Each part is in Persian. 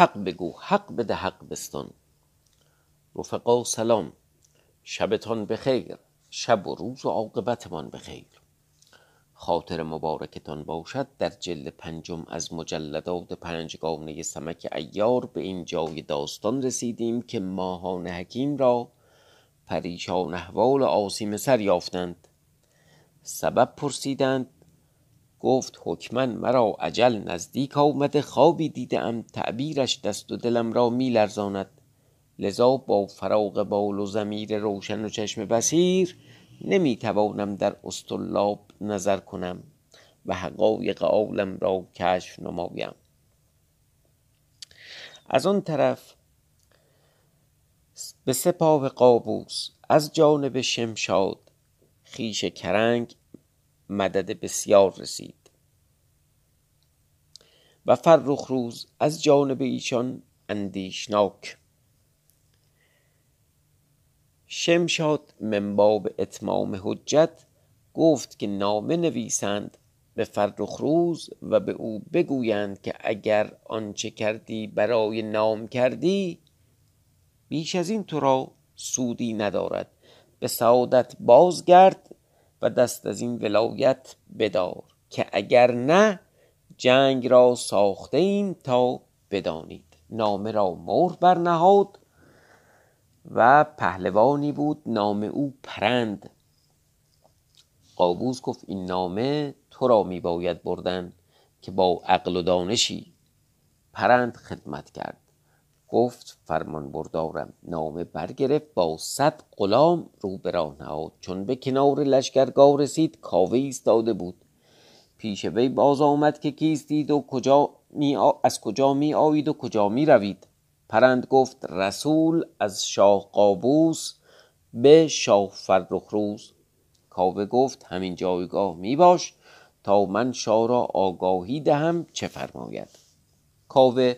حق بگو حق بده حق بستان. رفقا سلام شبتان بخیر شب و روز و عاقبتمان بخیر. خاطر مبارکتان باشد در جلد پنجم از مجلدات پنجگانه سمک ایار به این جای داستان رسیدیم که ماهان حکیم را پریشان احوال آسیم سر یافتند. سبب پرسیدند گفت حکما مرا عجل نزدیک آمده خوابی دیده ام تعبیرش دست و دلم را می لرزاند لذا با فراغ بال و ضمیر روشن و چشم بصیر نمی توانم در اسطرلاب نظر کنم و حقایق عالم را کشف نمایم. از آن طرف به سپاه قابوس از جانب شمشاد خویش کرنگ مدد بسیار رسید. و فرخ روز از جانب ایشان اندیشناک. شمشاد من باب اتمام حجت گفت که نامه نویسند به فرخ روز و به او بگویند که اگر آنچه کردی برای نام کردی بیش از این تو را سودی ندارد. به سعادت بازگرد و دست از این ولایت بدار که اگر نه جنگ را ساخته ایم تا بدانید. نامه را مهر برنهاد و پهلوانی بود. نام او پرند. قابوس گفت این نامه تو را می باید بردن که با عقل و دانشی پرند خدمت کرد. گفت فرمان بردارم. نامه برگرفت با صد غلام رو به نهاد. چون به کنار لشکرگاه رسید کاوه ایستاده بود. پیش وی باز آمد که کیستید و کجا می از کجا می آیید و کجا می روید. پرند گفت رسول از شاه قابوس به شاه فرخ روز. کاوه گفت همین جایگاه می باش تا من شاه را آگاهی دهم چه فرماید؟ کاوه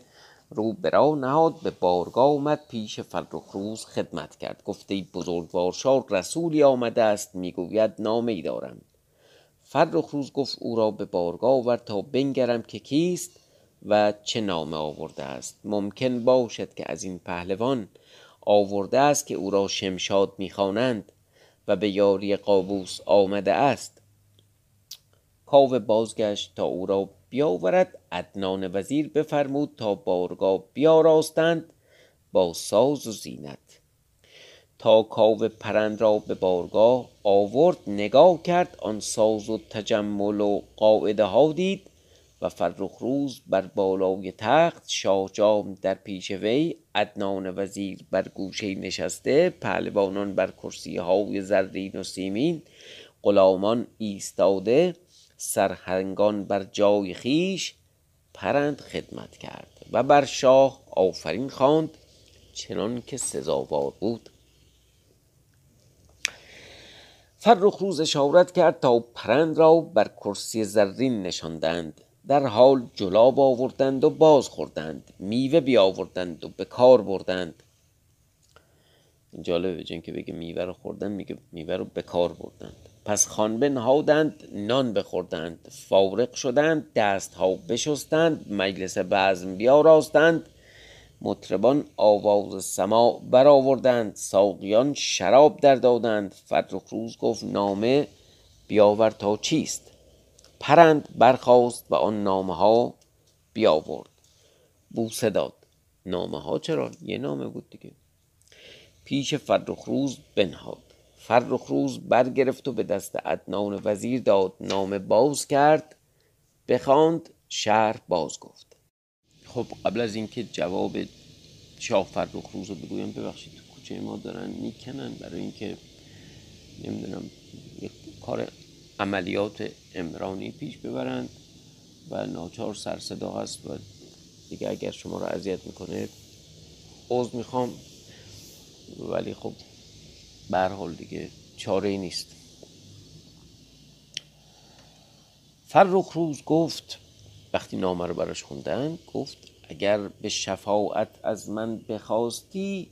رو به راه نهاد به بارگاه آمد پیش فرخ روز خدمت کرد. گفته بزرگوار شاه رسولی آمده است می‌گوید نامه ای دارم. فرخ روز گفت او را به بارگاه آورد تا بنگرم که کیست و چه نامه آورده است. ممکن باشد که از این پهلوان آورده است که او را شمشاد می‌خوانند و به یاری قابوس آمده است. کاوه بازگشت تا او را بیاورد. عدنان وزیر بفرمود تا بارگاه بیاراستند با ساز و زینت. تا کاوه پرند را به بارگاه آورد نگاه کرد آن ساز و تجمل و قاعده ها دید و فرخ روز بر بالای تخت شاه جام در پیش وی عدنان وزیر بر گوشه نشسته پهلوانان بر کرسی های زرین و سیمین غلامان ایستاده سرهنگان بر جای خیش پرند خدمت کرد و بر شاه آفرین خواند چنان که سزاوار بود. فرخ روز اشارت کرد تا پرند را بر کرسی زرین نشاندند. در حال جلاب آوردند و باز خوردند میوه بیاوردند و به کار بردند. جالبه جن که بگه میوه رو خوردن میگه میوه رو به کار بردند. پس خان بنهادند نان بخوردند. فارغ شدند دست ها بشستند مجلس بزم بیاراستند. مطربان آواز سماع برآوردند ساقیان شراب در دادند. فرخ روز گفت نامه بیاور تا چیست؟ پرند برخاست و آن نامه ها بیاورد. بوسه داد. نامه ها چرا؟ یه نامه بود دیگه. پیش فرخ روز بنهاد. فرخ روز برگرفت و به دست عدنان وزیر داد. نامه باز کرد بخواند شهر باز گفت. خب قبل از اینکه جواب شاه فرخ روز رو بگویم ببخشید تو کوچه ما دارن می‌کنن برای اینکه نمی‌دونم یک کار عملیات امرانی پیش ببرند و ناچار سر صدا هست و دیگه اگر شما رو اذیت می‌کنه عوض می‌خوام. ولی خب به حال دیگه چاره ای نیست. فرخ روز گفت وقتی نامه رو براش خوندن گفت اگر به شفاعت از من بخواستی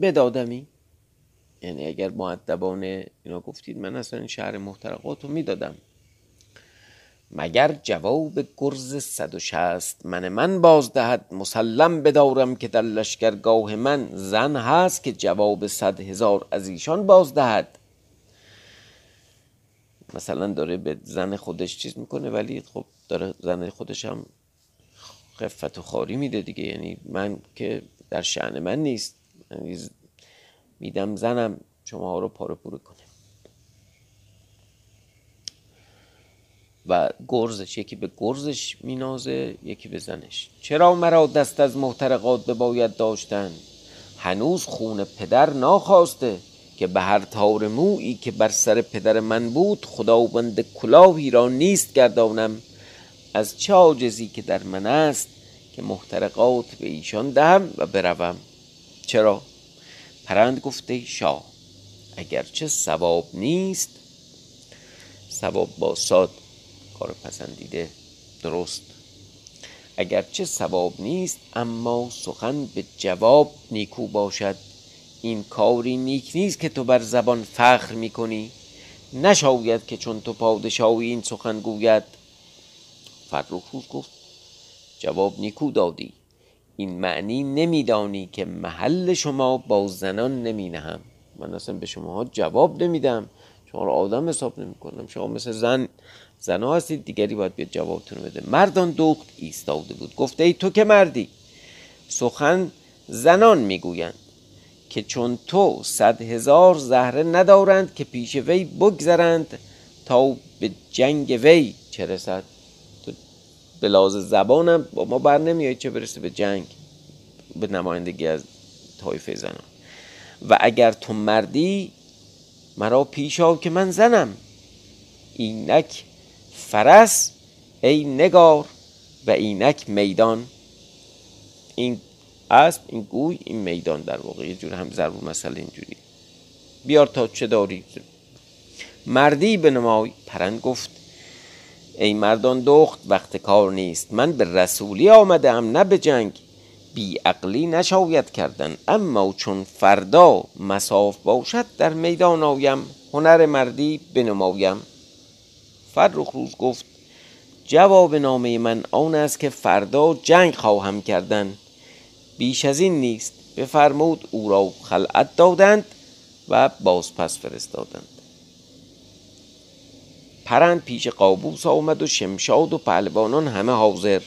بدادمی. یعنی اگر معدبانه اینا گفتید من اصلا این شهر محترقات رو می‌دادم. مگر جواب گرز صد و شست من من باز دهد مسلم بدارم که در لشکرگاه من زن هست که جواب صد هزار از ایشان باز دهد. مثلا داره به زن خودش چیز می‌کنه ولی خب داره زن خودش هم خفت و خاری میده دیگه. یعنی من که در شعن من نیست. میدم زنم شما رو پاره پوره کنه و گرزش یکی به گرزش مینازه یکی به زنش. چرا مرا دست از محترقات باید داشتن؟ هنوز خون پدر ناخواسته که به هر تار مویی که بر سر پدر من بود خداوند کلاهی را نیست گردانم. از چه که در من است که محترقات به ایشان دهم و بروم. چرا؟ پرند گفته شاه اگرچه ثواب نیست ثواب با ساد کار پسندیده درست. اگرچه ثواب نیست اما سخن به جواب نیکو باشد. این کاری نیک نیست که تو بر زبان فخر می‌کنی. نشاید که چون تو پادشاهی این سخن گوید فرخ گفت جواب نیکو دادی. این معنی نمیدانی که محل شما با زنان نمی نهم من اصلا به شما جواب نمیدم. شما رو آدم حساب نمی کنم شما مثل زن زنا هستید دیگری باید بیاد جوابتون بده. مردان دخت ایستاده بود. گفته ای تو که مردی. سخن زنان می‌گویند که چون تو صد هزار زهره ندارند که پیش وی بگذرند تا به جنگ وی چه رسد. به لحاظ زبانم با ما بر نمیایی چه برسه به جنگ به نمایندگی از طایفه زنان. و اگر تو مردی مرا پیش که من زنم. اینک فرس ای نگار و اینک میدان. این اسب این گوی این میدان در واقع. یه جور هم ضرور مسئله اینجوری. بیار تا چه داری؟ مردی به نمای پرند گفت. ای مردان دخت وقت کار نیست. من به رسولی آمدم نه به جنگ. بی عقلی نشاید کردن اما چون فردا مساف باشد در میدان آیم. هنر مردی بنمایم. فرخ روز گفت جواب نامه من آن است که فردا جنگ خواهم کردن. بیش از این نیست بفرمود او را خلعت دادند و باز پس فرستادند. پرند پیش قابوس آمد و شمشاد و پهلوانان همه حاضر.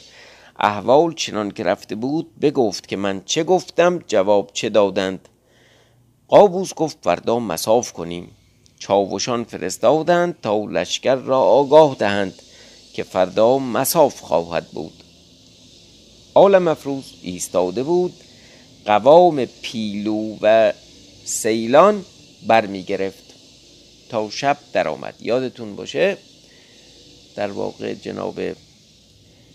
احوال چنان که رفته بود بگفت که من چه گفتم جواب چه دادند. قابوس گفت فردا مساف کنیم. چاوشان فرستادند تا لشکر را آگاه دهند که فردا مساف خواهد بود. آل مفروض ایستاده بود. قوام پیلو و سیلان برمی گرفت تا شب درآمد. یادتون باشه در واقع جناب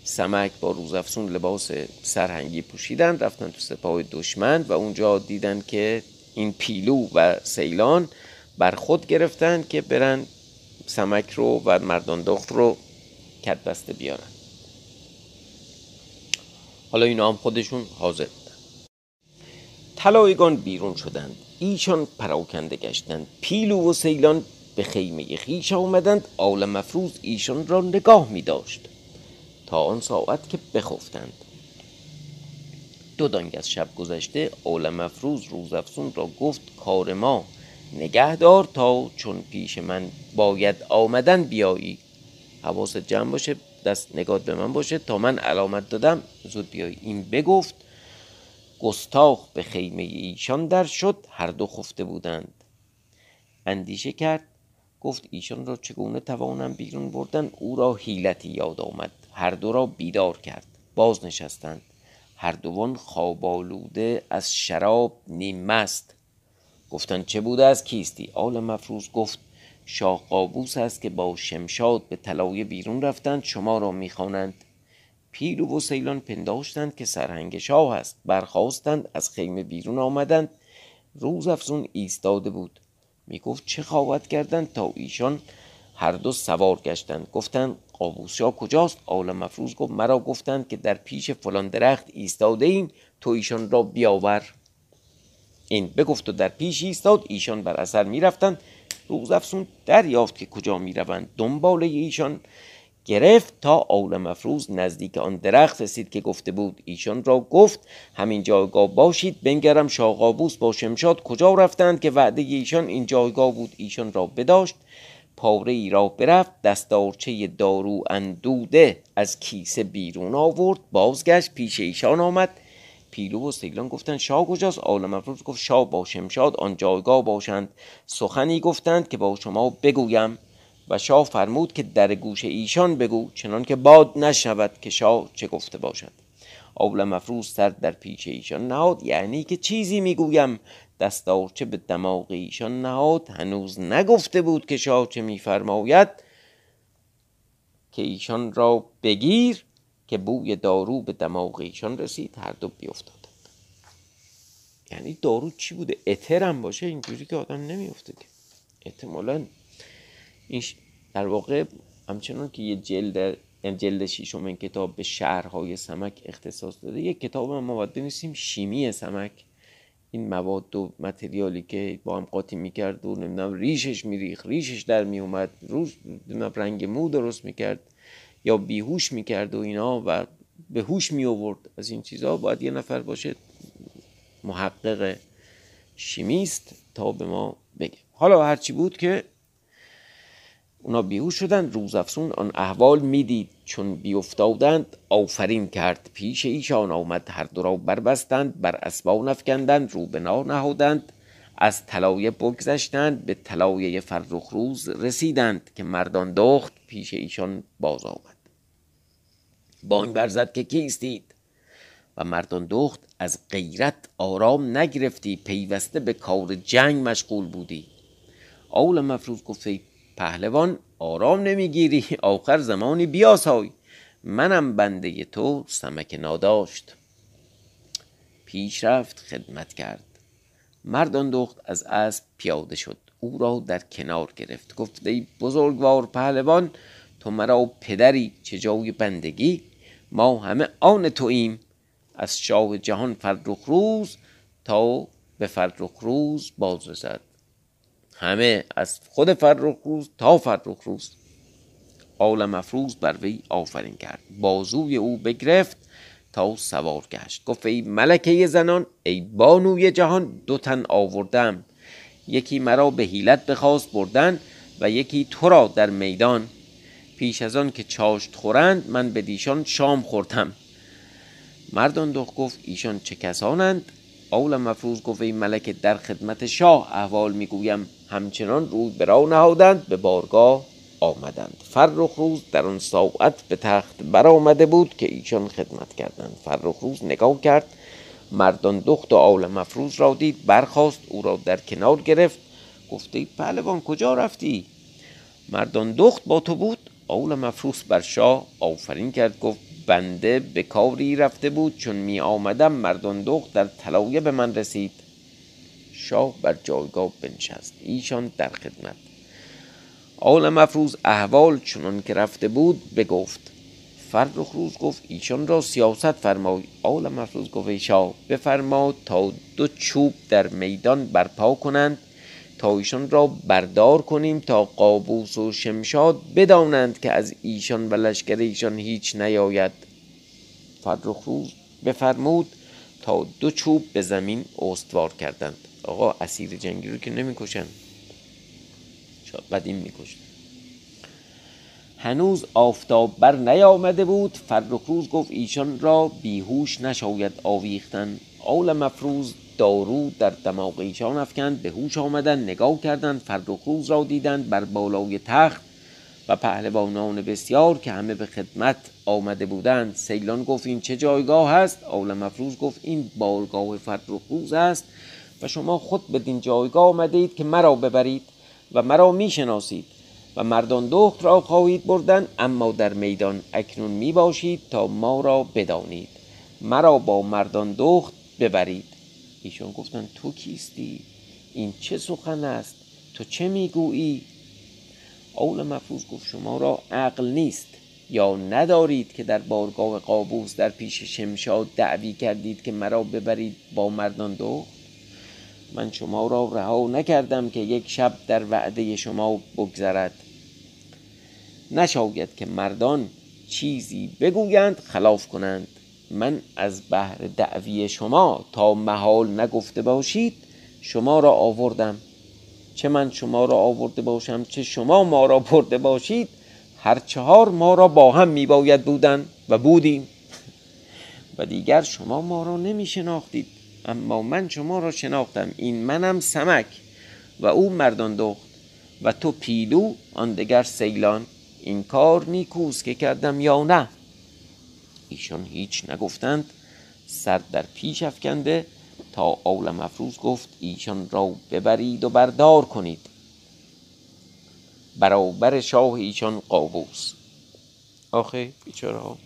سمک با روزافسون لباس سرهنگی پوشیدن رفتن تو سپاه دشمن و اونجا دیدن که این پیلو و سیلان بر خود گرفتن که برن سمک رو و مردان دخت رو کدبسته بیارن. حالا اینا هم خودشون حاضر بودن. طلایگان بیرون شدند. ایشان پراکنده گشتند. پیلو و سیلان به خیمه خیش آمدند. آل مفروض ایشان را نگاه می داشت تا آن ساعت که بخفتند. دو دانگ از شب گذشته آل مفروض روزافزون را گفت کار ما نگهدار تا چون پیش من باید آمدن بیایی. حواست جمع باشه دست نگات به من باشه. تا من علامت دادم زود بیایی. این بگفت. گستاخ به خیمه ایشان در شد هر دو خفته بودند. اندیشه کرد گفت ایشان را چگونه توانم بیرون بردن؟ او را حیلتی یاد آمد. هر دو را بیدار کرد باز نشستند هر دوان خوابالوده از شراب نیم مست گفتند چه بوده از کیستی؟ آل مفروض گفت شاه قابوس است که با شمشاد به طلایه بیرون رفتند شما را می‌خوانند. پیلو و سیلان پنداشتند که سرهنگ شاه است. برخواستند از خیمه بیرون آمدند. روز افزون ایستاده بود. می‌گفت چه خواهد کردند تا ایشان هر دو سوار گشتند. گفتند قابوس شاه کجاست؟ آل مفروض گفت مرا گفتند که در پیش فلان درخت ایستاده این تو ایشان را بیاور. این بگفت و در پیش ایستاد. ایشان بر اثر می‌رفتند. روز افسون دریافت که کجا می‌روند. دنباله ایشان گرفت تا آول مفروز نزدیک آن درخت رسید که گفته بود ایشان را گفت همین جایگاه باشید بنگرم شاه قابوس با شمشاد کجا رفتند که وعده ایشان این جایگاه بود ایشان را بداشت. پاره ای را برفت دستارچه دارو اندوده از کیسه بیرون آورد بازگشت پیش ایشان آمد. پیلو و سیلان گفتند شاه کجاست؟ آل مفروز گفت شاه با شمشاد آن جایگاه باشند. سخنی گفتند که با شما بگویم. و شاه فرمود که در گوش ایشان بگو چنان که باد نشود که شاه چه گفته باشد. آول مفروز سر در پیش ایشان نهاد یعنی که چیزی می‌گویم. دستارچه به دماغ ایشان نهاد هنوز نگفته بود که شاه چه میفرماید. که ایشان را بگیر که بوی دارو به دماغ ایشان رسید هر دو بیفتادند یعنی دارو چی بوده؟ اترم باشه اینجوری که آدم نمیفته که. احتمالا این در واقع همچنان که یه جلد یعنی جلد شیشم این کتاب به شهرهای سمک اختصاص داده یک کتاب ما باید بنویسیم شیمی سمک. این مواد و متریالی که با هم قاطی می‌کرد و نمی‌دونم ریشش میریخ ریشش در میومد روز رنگ مو درست می‌کرد یا بیهوش می‌کرد و اینا و به هوش می آورد از این چیزها باید یه نفر باشه محقق شیمیست تا به ما بگه. حالا هرچی بود که اونا بیهوش شدن روزافزون آن احوال می‌دید. چون بیافتادند آفرین کرد. پیش ایشان آمد. هر دو را بربستند بر اسبان افکندند رو به نهادند. از طلایه بگذشتند به طلایه فرخ روز رسیدند که مردان دخت. پیش ایشان باز آمد. بانگ برزد که کیستید؟ و مردان دخت از غیرت آرام نگرفتی. پیوسته به کار جنگ مشغول بودی. اول مفروض گفته پهلوان آرام نمی‌گیری. آخر زمانی بیاسای. منم بنده تو سمک ناداشت. پیش رفت خدمت کرد. مردان دخت از اسب پیاده شد. او را در کنار گرفت. گفت ای بزرگوار پهلوان تو مرا پدری چه جای بندگی؟ ما همه آن توییم از شاه جهان فرخ روز تا به فرخ روز باز رسد همه از خود فرخ روز تا فرخ روز آل مفروز بر وی آفرین کرد. بازوی او بگرفت تا سوار گشت. گفت ای ملکه زنان ای بانوی جهان دو تن آوردم. یکی مرا به حیلت بخواست بردن و یکی تو را در میدان. پیش از آن که چاشت خورند من به دیشان شام خوردم. مردان دخ گفت ایشان چه کسانند؟ اول مفروض گفت ملک در خدمت شاه احوال می‌گویم. همچنان روی برا نهادند به بارگاه آمدند. فرخ روز در آن ساعت به تخت برآمده بود که ایشان خدمت کردند. فرخ روز نگاه کرد مردان دخت و آول مفروض را دید برخاست او را در کنار گرفت. گفته پهلوان کجا رفتی؟ مردان دخت با تو بود؟ آول مفروس بر شاه آفرین کرد گفت بنده به کاری رفته بود چون می آمدم مردان دخت در طلایه به من رسید. شاه بر جایگاه بنشست. ایشان در خدمت. آول مفروز احوال چنان که رفته بود بگفت. فرخ روز گفت ایشان را سیاست فرمای. آول مفروز گفت شاه بفرما تا دو چوب در میدان برپا کنند. ایشان را بردار کنیم تا قابوس و شمشاد بدانند که از ایشان و لشکر ایشان هیچ نیاید. فرخ روز بفرمود تا دو چوب به زمین استوار کردند. آقا اسیر جنگی رو که نمی‌کشن. شاید قدیم می‌کشن. هنوز آفتاب بر نیامده بود. فرخ روز گفت ایشان را بیهوش نشاید آویختن. آول مفروز دارو در دماغ ایشان افکند به هوش آمدن نگاه کردند فرخ را دیدند بر بالای تخت و پهلوانان بسیار که همه به خدمت آمده بودند. سیلان گفت این چه جایگاه است؟ آول مفروض گفت این بارگاه فرخ است و شما خود بدین جایگاه آمدید که مرا ببرید و مرا می‌شناسید و مردان دخت را خواهید بردن اما در میدان اکنون می باشید تا ما را بدانید. مرا با مردان دخت ببرید. ایشون گفتن تو کیستی؟ این چه سخن است؟ تو چه می‌گویی؟ اول مفروض گفت شما را عقل نیست یا ندارید که در بارگاه قابوس در پیش شمشاد دعوی کردید که مرا ببرید با مردان دو؟ من شما را رها نکردم که یک شب در وعده شما بگذرد. نشاید که مردان چیزی بگویند خلاف کنند. من از بهر دعوی شما تا محال نگفته باشید شما را آوردم. چه من شما را آورده باشم چه شما ما را برده باشید هر چهار ما را با هم می باید بودن و بودیم. و دیگر شما ما را نمی شناختید اما من شما را شناختم. این منم سمک و او مردان دخت و تو پیلو آن دگر سیلان. این کار نیکوست که کردم یا نه؟ ایشان هیچ نگفتند. سر در پیش افکنده تا اول مفروض گفت ایشان را ببرید و بردار کنید. برابر شاه ایشان قابوس. آخه بیچاره ها.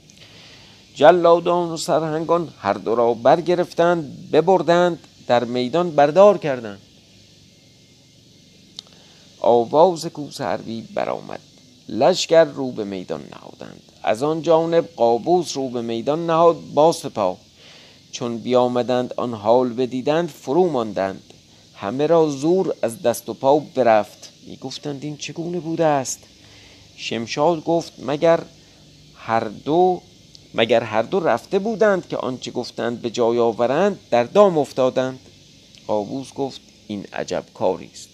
جلادان و سرهنگان هر دو را برگرفتند ببردند در میدان بردار کردند. آواز کوس حربی برآمد. لشکر رو به میدان نهادند. از آن جانب قابوس رو به میدان نهاد با سپاه. چون بیامدند آن حال بدیدند فرو ماندند. همه را زور از دست و پا برفت. می‌گفتند این چگونه بوده است؟ شمشاد گفت مگر هر دو مگر هر دو رفته بودند که آنچه گفتند به جای آورند در دام افتادند؟ قابوس گفت این عجب کاری است.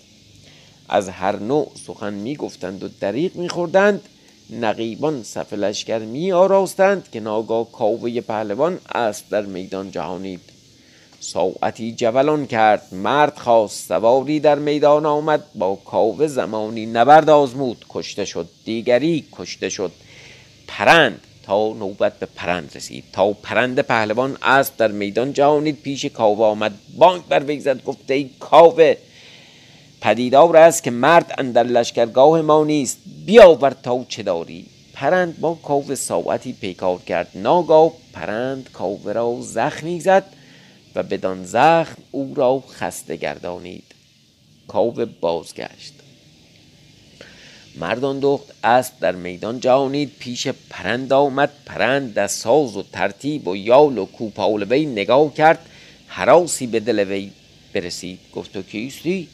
از هر نوع سخن می گفتند و دریغ می خوردند نقیبان صف لشکر می آراستند که ناگاه کاوه پهلوان اسب در میدان جهانید. ساعتی جولان کرد مرد خواست سواری در میدان آمد با کاوه زمانی نبرد آزمود کشته شد دیگری کشته شد. پرند تا نوبت به پرند رسید. تا پرند پهلوان اسب در میدان جهانید پیش کاوه آمد. بانک بر وی زد گفت ای کاوه پدیدار است که مرد اندر لشکرگاه ما نیست. بیاور تا چه داری؟ پرند با کاوه ساعتی پیکار کرد. ناگاه پرند کاوه را زخمی زد و بدان زخم او را خسته گردانید. کاوه بازگشت. مردان دخت اسب در میدان جهانید. پیش پرند آمد. پرند در ساز و ترتیب و یال و کوپال وی نگاه کرد. حراسی به دل وی برسید. گفت تو کیستی؟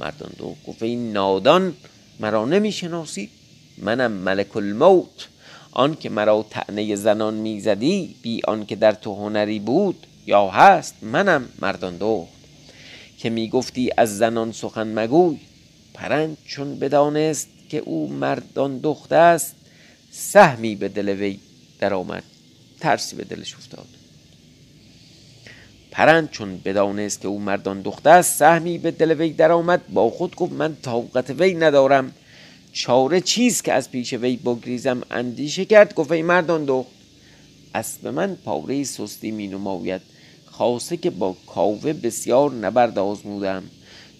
مردان دو گفت این نادان مرا نمی‌شناسید منم ملک الموت. آن که مرا تعنه زنان می‌زدی بی آن که در تو هنری بود یا هست منم مردان دخت که می‌گفتی از زنان سخن مگوی پرند چون بدانست که او مردان دخت است سهمی به دل وی درآمد. ترسی به دلش افتاد. پرند چون بدانست که او مردان دخته است سهمی به دل وی درآمد. با خود گفت من طاقت وی ندارم. چاره چیز که از پیش وی بگریزم؟ اندیشه کرد گفت ای مردان دخت. اسب من پاره سستی می نماید. خاصه که با کاوه بسیار نبرد آزمودم.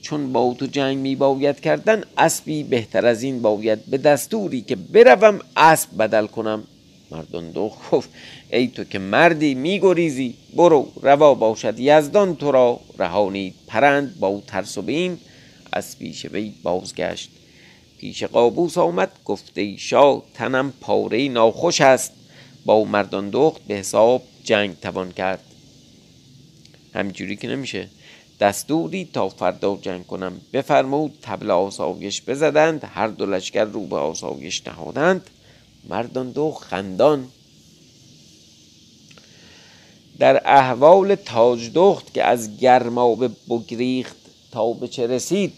چون با تو جنگ می باید کردن اسبی بهتر از این باید. به دستوری که بروم اسب بدل کنم. مردان دو گفت ای تو که مردی میگریزی برو روا باشد یزدان تو را. رهانید پرند با ترس و بیم از پیش وی بازگشت. پیش قابوس آمد گفته شاه تنم پاره ناخوش است. با مردان دخت به حساب جنگ توان کرد. همجوری که نمیشه. دستوری تا فردا جنگ کنم. بفرمود تبل آسایش بزدند هر دو لشکر رو به آسایش نهادند. مردان دو خندان. در احوال تاج دخت که از به بگریخت تا به چه رسید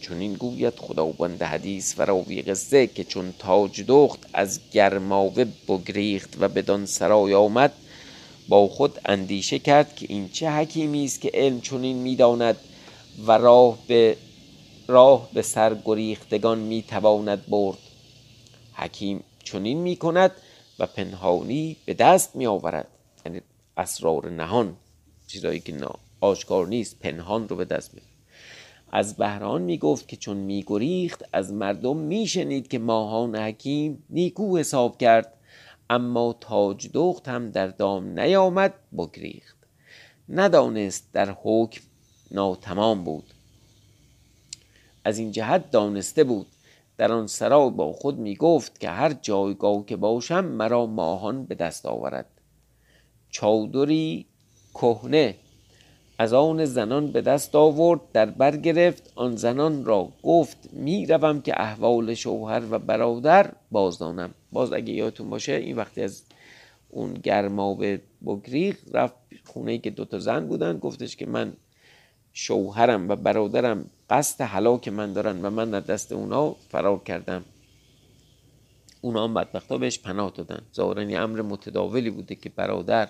چون این گوید خداوند حدیث و راوی قصه که چون تاج دخت از گرماوه بگریخت و بدان سرای آمد با خود اندیشه کرد که این چه حکیمی است که علم چنین می‌داند و راه به راه به سر گریختگان می‌تواند برد. حکیم چنین می کند و پنهانی به دست می آورد یعنی اسرار نهان چیزایی که آشکار نیست پنهان رو به دست می از بهران می گفت که چون می گریخت از مردم می شنید که ماهان حکیم نیکو حساب کرد اما تاج دخت هم در دام نیامد بگریخت. ندانست در حکم ناتمام بود. از این جهت دانسته بود. در آن سرای با خود می گفت که هر جایگاه که باشم مرا ماهان به دست آورد. چادری کهنه. از آن زنان به دست آورد در بر گرفت. آن زنان را گفت می‌روم که احوال شوهر و برادر بازدانم. باز اگه یادتون باشه این وقتی از اون به بگریغ رفت خونه که دوتا زن بودن. گفتش که من شوهرم و برادرم قصد حلاک من دارن و من از دست اونا فرار کردم. اونا هم بدبختا بهش پناه دادن. ظاهرا امر متداولی بوده که برادر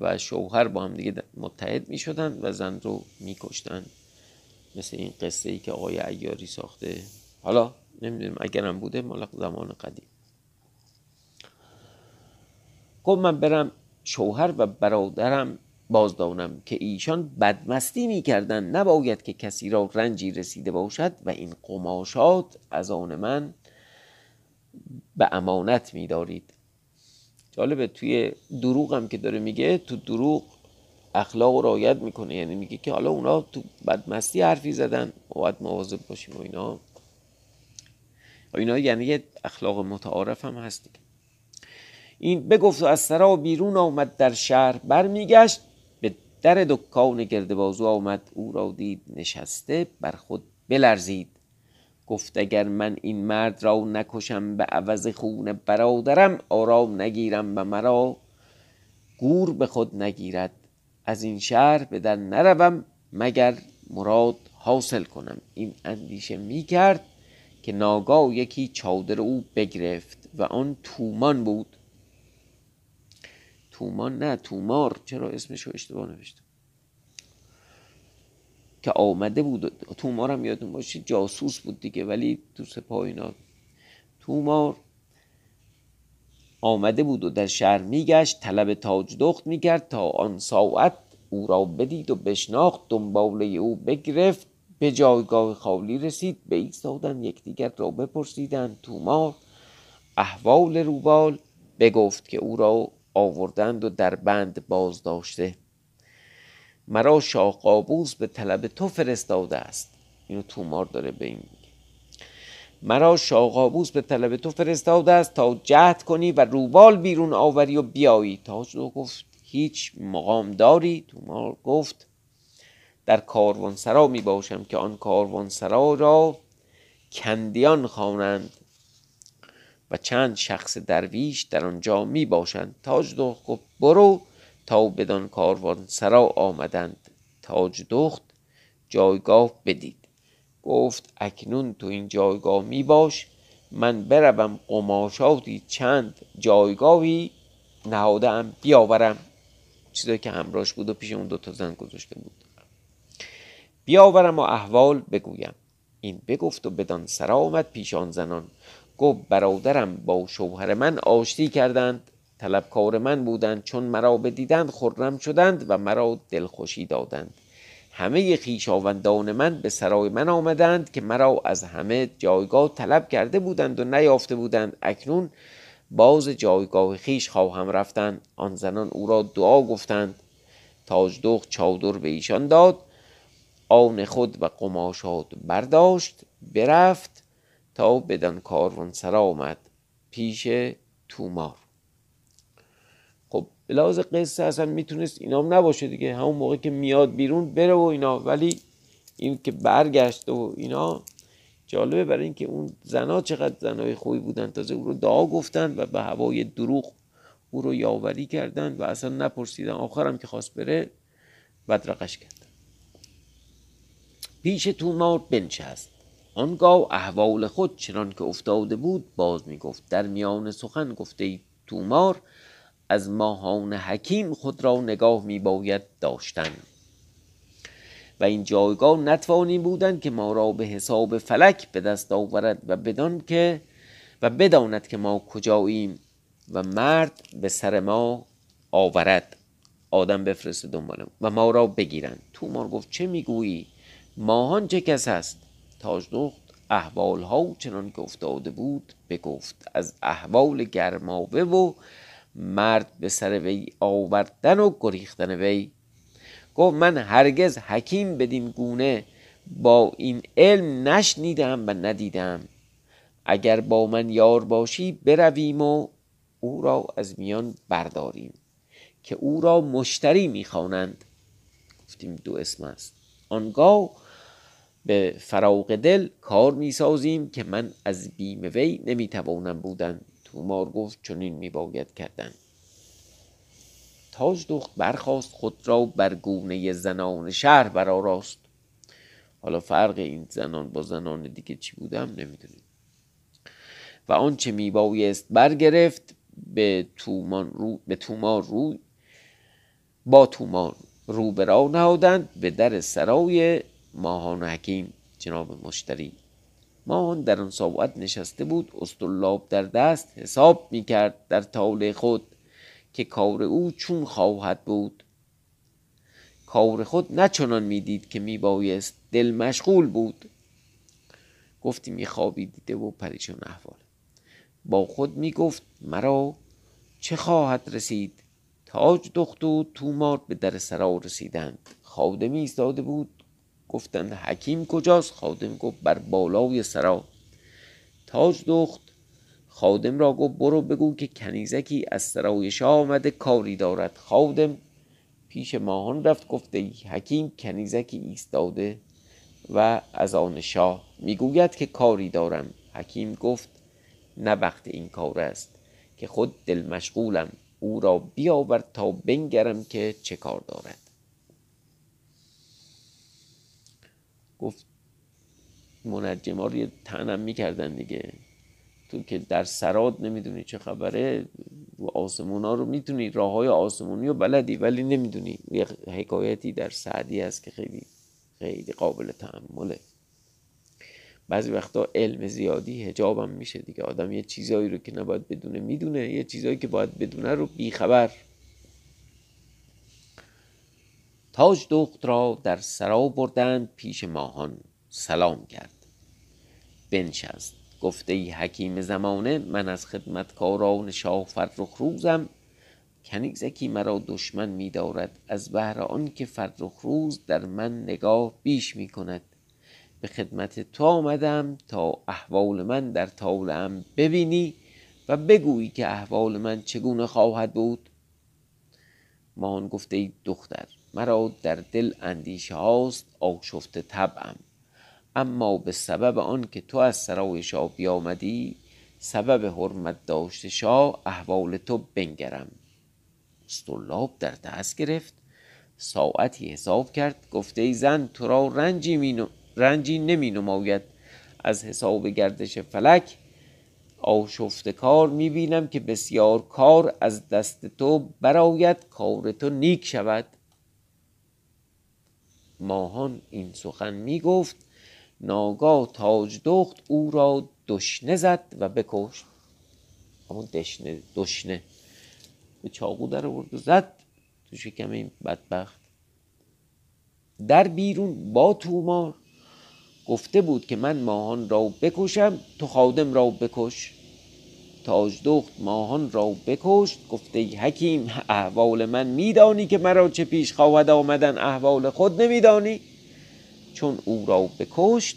و شوهر با هم دیگه متحد می شدن و زن رو می کشتن مثل این قصه ای که آقای ایاری ساخته. حالا نمی‌دونیم اگرم بوده مال زمان قدیم. گفت من برم شوهر و برادرم بازدانم که ایشان بدمستی می‌کردن. نباید که کسی را رنجی رسیده باشد و این قماشات از آن من به امانت میدارید. جالبه توی دروغ هم که داره میگه تو دروغ اخلاق و رایت می‌کنه. یعنی میگه که حالا اونا تو بدمستی حرفی زدن باید مواظب باشیم و اینا. و اینا یعنی اخلاق متعارف هم هست این بگفت و از سرا بیرون آمد در شهر. برمیگشت به در دکان گردبازو آمد. او را دید نشسته بر خود بلرزید. گفت اگر من این مرد را نکشم به عوض خون برادرم آرام نگیرم و مرا گور به خود نگیرد. از این شهر به در نروم مگر مراد حاصل کنم. این اندیشه می کرد که ناگاه یکی چادر او بگرفت و آن تومان بود. تومان نه تومار. چرا اسمش رو اشتباه نوشتم که آمده بود تومار هم یادتون باشه جاسوس بود دیگه ولی تو سپاه اینا. تومار آمده بود و در شهر میگشت طلب تاج دخت می‌کرد تا آن ساعت او را بدید و بشناخت دنباله او بگرفت به جایگاه خالی رسید به ایستادن یکدیگر را بپرسیدند. تومار احوال روبال بگفت که او را آوردند و در بند باز داشته مرا شاه قابوس به طلب تو فرستاده است. اینو تومار داره به این مرا شاه قابوس به طلب تو فرستاده است تا جهد کنی و روبال بیرون آوری و بیایی. تاج گفت هیچ مقام داری تومار گفت در کاروانسرا می باشم که آن کاروانسرا را کندیان خوانند و چند شخص درویش در آنجا می باشند. تاج گفت برو تا بدان کاروان سرا آمدند. تاج دخت جایگاه بدید. گفت اکنون تو این جایگاه می باش. من بروم قماشاتی چند جایگاهی نهادم بیاورم. چیزایی که همراهش بود و پیش اون دوتا زن گذاشته بود. بیاورم و احوال بگویم. این بگفت و بدان سرا آمد پیش آن زنان. گفت برادرم با شوهر من آشتی کردند. طلبکار من بودند چون مرا بدیدند خرم شدند و مرا دلخوشی دادند. همه خیشاوندان من به سرای من آمدند که مرا از همه جایگاه طلب کرده بودند و نیافته بودند. اکنون باز جایگاه خیش خواهم رفتند آن زنان او را دعا گفتند. تاجدوخ چادر به ایشان داد. آن خود و قماشات برداشت برفت تا بدان کاروان سرا آمد پیش تومار. به لحاظ قصه اصلا می‌تونست اینام نباشه دیگه. همون موقع که میاد بیرون بره و اینا. ولی این که برگشت و اینا جالبه برای اینکه اون زنا چقدر زنای خوبی بودن. تازه او رو دعا گفتن و به هوای دروغ او رو یاوری کردن و اصلا نپرسیدن. آخرم که خواست بره بدرقش کرد. پیش تومار بنشست. آنگاه احوال خود چنان که افتاده بود باز می‌گفت در میان سخن گفته تومار از ماهان حکیم خود را نگاه می باید داشتن. و این جایگاه نتوانی بودن که ما را به حساب فلک به دست آورد و بدان که و بداند که ما کجاییم و مرد به سر ما آورد. آدم بفرسته دنبالم و ما را بگیرند. تومار گفت چه می‌گویی؟ ماهان چه کس است؟ تاج دخت احوال ها چنان که افتاده بود بگفت از احوال گرماوه و مرد به سر وی آوردن و گریختن وی. گفت من هرگز حکیم بدین گونه با این علم نشنیدم و ندیدم. اگر با من یار باشی برویم و او را از میان برداریم که او را مشتری می‌خوانند. گفتیم دو اسم است. آنگاه به فراغ دل کار می سازیم که من از بیم وی نمی توانم بودن. تومار گفت چنین می باید کردن. تاج دخت برخواست خود را بر گونه زنان شهر برآراست حالا فرق این زنان با زنان دیگه چی بودم نمی‌دونیم. و آنچه میبایست برگرفت به تومان رو به تومار روی با تومار رو به نهادند به در سرای ماهان حکیم جناب مشتری. ماهان در آن ساعت نشسته بود استرلاب در دست حساب می‌کرد در طال خود که کار او چون خواهد بود. کار خود نه چنان می‌دید که میبایست دل مشغول بود. گفتی میخوابی دیده و پریشان احوال. با خود می‌گفت مرا چه خواهد رسید؟ تاج دخت و تومار به در سرا رسیدند. خادمی ایستاده بود. گفتند حکیم کجاست؟ خادم گفت بر بالای سرا. تاج دخت خادم را گفت برو بگو که کنیزکی از سرای شاه آمده کاری دارد. خادم پیش ماهان رفت گفته حکیم کنیزکی ایستاده و از آن شاه می‌گوید که کاری دارم. حکیم گفت نه وقت این کار است که خود دل مشغولم. او را بیاور تا بنگرم که چه کار دارد. گفت منجما رو تنم می‌کردن دیگه. تو که در سراد نمی‌دونی چه خبره و آسمون ها رو می‌تونی راه های آسمونی و بلدی ولی نمی‌دونی. یه حکایتی در سعدی هست که خیلی خیلی قابل تحمله. بعضی وقتا علم زیادی هجابم میشه دیگه. آدم یه چیزایی رو که نباید بدونه می‌دونه. یه چیزایی که باید بدونه رو بیخبر. تاج دخت را در سرا بردند پیش ماهان سلام کرد. بنشست. گفته ای حکیم زمانه من از خدمتکاران شاه فرخ روزم. کنیزکی مرا دشمن می دارد از بهر آن که فرخ روز در من نگاه بیش می کند به خدمت تو آمدم تا احوال من در طالعم ببینی و بگویی که احوال من چگونه خواهد بود. مان گفته ای دختر مرا در دل اندیشه هاست آشفته طبعم. اما به سبب آن که تو از سرای شاه بیامدی سبب حرمت داشت شاه احوال تو بنگرم. استرلاب در دست گرفت ساعتی حساب کرد گفته ای زن تو را رنجی, می رنجی نمی نماید از حساب گردش فلک آشفت کار می بینم که بسیار کار از دست تو براید کار تو نیک شود. ماهان این سخن می گفت ناگاه تاج دخت او را دشنه زد و بکشت. همون دشنه دشنه. به چاقو در آورد و زد تو شکم این بدبخت. در بیرون با تومار گفته بود که من ماهان را بکشم تو خادم را بکش. تاج دخت ماهان را بکشت گفته حکیم احوال من میدانی که مرا چه پیش خواهد آمدن؟ احوال خود نمیدانی؟ چون او را بکشت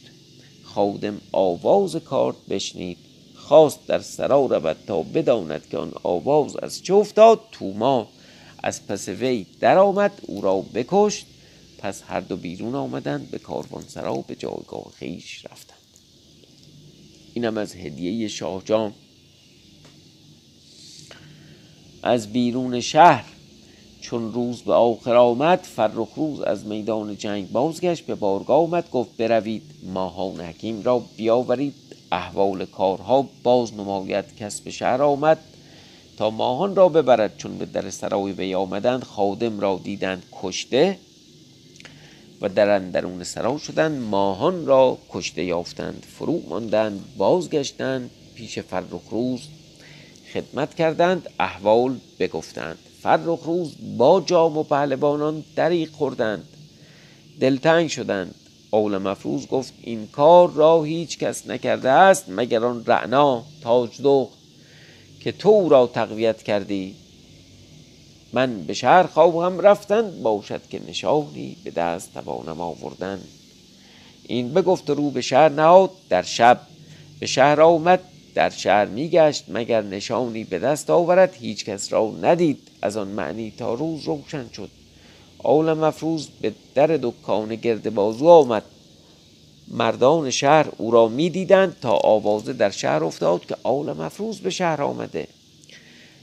خادم آواز کارت بشنید خواست در سرا رود تا بداند که آن آواز از چه افتاد. توما از پس وی در آمد او را بکشت پس هر دو بیرون آمدند به کاروان سرا به جایگاه خیش رفتند. اینم از هدیه شاهجان از بیرون شهر. چون روز به آخر آمد فرخ روز از میدان جنگ بازگشت به بارگاه آمد گفت بروید ماهان حکیم را بیاورید. احوال کارها باز نماید کس به شهر آمد. تا ماهان را ببرد چون به در سرای وی آمدند خادم را دیدند کشته و در اندرون سرا شدند. ماهان را کشته یافتند فرو ماندند بازگشتند پیش فرخ روز. خدمت کردند احوال بگفتند. فرخ روز با جام و پهلوانان دریق خوردند. دلتنگ شدند. اول مفروض گفت این کار را هیچ کس نکرده است مگر آن رعنا تاج که تو را تقویت کردی. من به شهر خواهم رفتن باشد که نشانی به دست توانم آوردن. این بگفت رو به شهر نهاد. در شب به شهر آمد. در شهر میگشت مگر نشانی به دست آورد؟ هیچ کس را ندید. از آن معنی تا روز روشن شد. آول مفروز به در دکان گرد بازو آمد. مردان شهر او را می‌دیدند تا آوازه در شهر افتاد که آول مفروز به شهر آمده.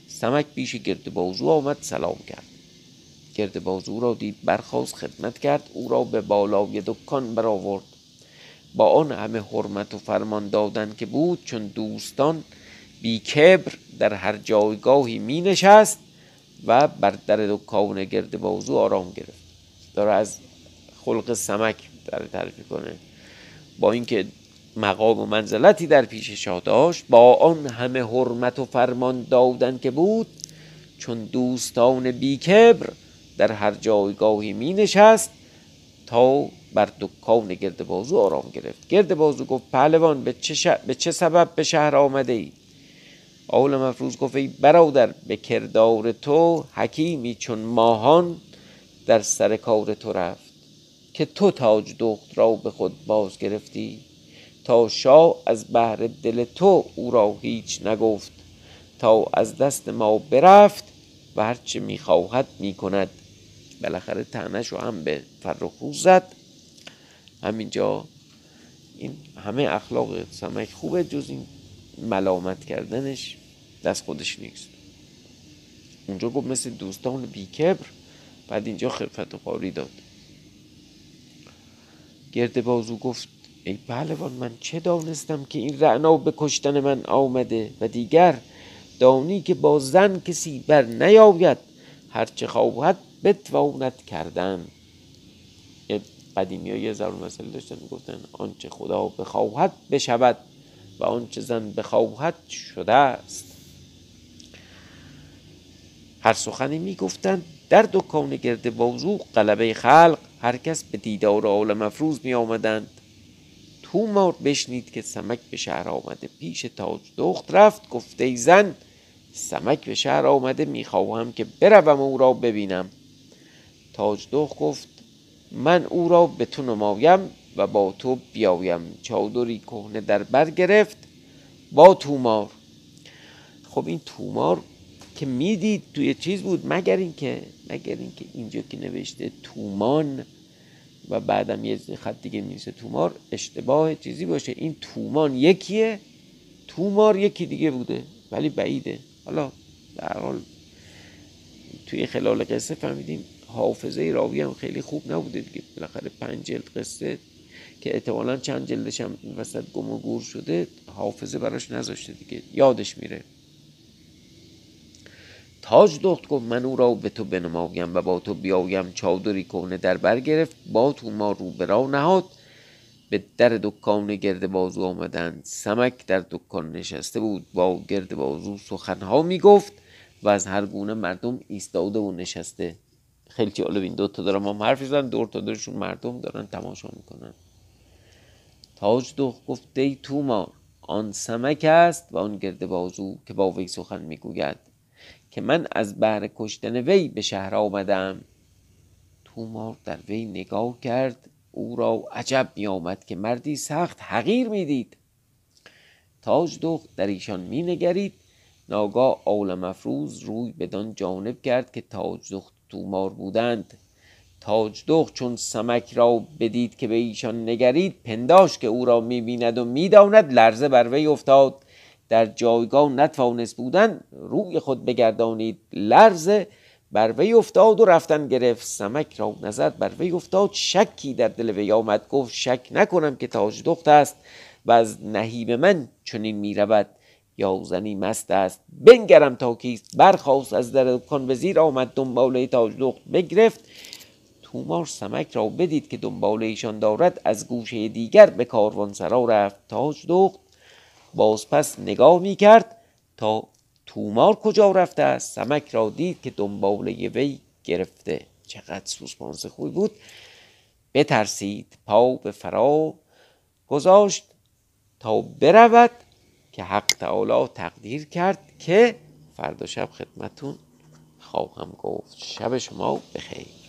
سمک پیش گرد بازو آمد سلام کرد. گرد بازو را دید برخواست خدمت کرد. او را به بالای دکان برآورد. با آن همه حرمت و فرمان دادن که بود چون دوستان بی کبر در هر جایگاهی می نشست و بر در دکان گرد بازو آرام گرفت. داره از خلق سمک در تعریف کنه با اینکه مقام و منزلتی در پیش داشت با آن همه حرمت و فرمان دادن که بود چون دوستان بیکبر در هر جایگاهی می نشست تا بر دکان گرد بازو آرام گرفت. گرد بازو گفت پهلوان به چه, به چه سبب به شهر آمده ای؟ آول مفروض گفت ای برادر به کردار تو حکیمی چون ماهان در سر کار تو رفت که تو تاج دخت را به خود باز گرفتی تا شاه از بهر دل تو او را هیچ نگفت تا از دست ما برفت و هرچه می‌خواهد می‌کند. بالاخره تنش رو هم به فرخوز زد. همینجا. این همه اخلاق سمک خوبه جز این ملامت کردنش. دست خودش نیست. اونجا گفت مثل دوستان بیکبر. بعد اینجا خفت و قاری داد. گرد بازو گفت ای پهلوان من چه دانستم که این رعنا به کشتن من آمده و دیگر دانی که با زن کسی بر نیاید. هرچه خواهد بتواند کردن. قدیمی ها یه ضرور مسئله داشتن گفتن آنچه خدا بخواهد بشود و آنچه زن بخواهد شده است. هر سخنی می‌گفتند در دکان گرد بازو قلبه خلق هر کس به دیدار عالم افروز می آمدند تومار بشنید که سمک به شهر آمده پیش تاج دخت رفت گفته زن سمک به شهر آمده می‌خواهم که بروم او را ببینم. تاج دخت گفت من او را به تو نمایم و با تو بیایم. چادری کهنه در بر گرفت. با تومار. خب این تومار که می‌دید توی چیز بود مگر اینکه مگر اینکه اینجا که نوشته تومان و بعدم یه خط دیگه میشه تومار اشتباه چیزی باشه. این تومان یکیه تومار یکی دیگه بوده ولی بعیده. حالا در حال توی خلال قصه فهمیدیم حافظه راوی هم خیلی خوب نبوده دیگه. بالاخره پنج جلد قصه که احتمالا چند جلدش هم وسط گم و گور شده حافظه براش نذاشته دیگه. یادش میره. تاج دخت گفت من او را به تو بنمایم و با تو بیایم. چادری کنه در بر گرفت. با تو ما رو برا نهاد. به در دکان گرد بازو آمدند. سمک در دکان نشسته بود. با گرد بازو سخنها می‌گفت و از هر گونه مردم ایستاده و نشسته. خیلی جالب این دوتا دارم هم حرف زن دور تا دورشون مردم دارن تماشا می‌کنن. تاج دخت گفت دی تومار آن سمک است و آن گرد بازو که با وی سخن می‌گوید که من از بهر کشتن وی به شهر آمدم. تومار در وی نگاه کرد. او را عجب می آمد که مردی سخت حقیر می دید تاج دخت در ایشان می نگرید ناگاه آول مفروز روی بدان جانب کرد که تاج دخت تومار بودند. تاج دخت چون سمک را بدید که به ایشان نگرید پنداش که او را می بیند و می داند لرزه بر وی افتاد. در جایگاه نتوانست بودن روی خود بگردانید. لرزه بر وی افتاد و رفتن گرفت. سمک را نظر بر وی افتاد. شکی در دل وی آمد. گفت شک نکنم که تاج دخت است و از نهیب من چنین می رود یا زنی مست است بنگرم تا کیست. برخواست از در کن وزیر آمد دنباله تاج دخت بگرفت. تومار سمک را بدید که دنباله ایشان دارد از گوشه دیگر به کاروان سرا رفت تاج دخت باز پس نگاه می کرد تا تومار کجا رفته است. سمک را دید که دنباله وی گرفته. چقدر سوسپانس خوبی بود. بترسید. پا به فرا گذاشت تا برود. که حق تعالی تقدیر کرد که فردا شب خدمتون خواهم گفت. شب شما بخیر.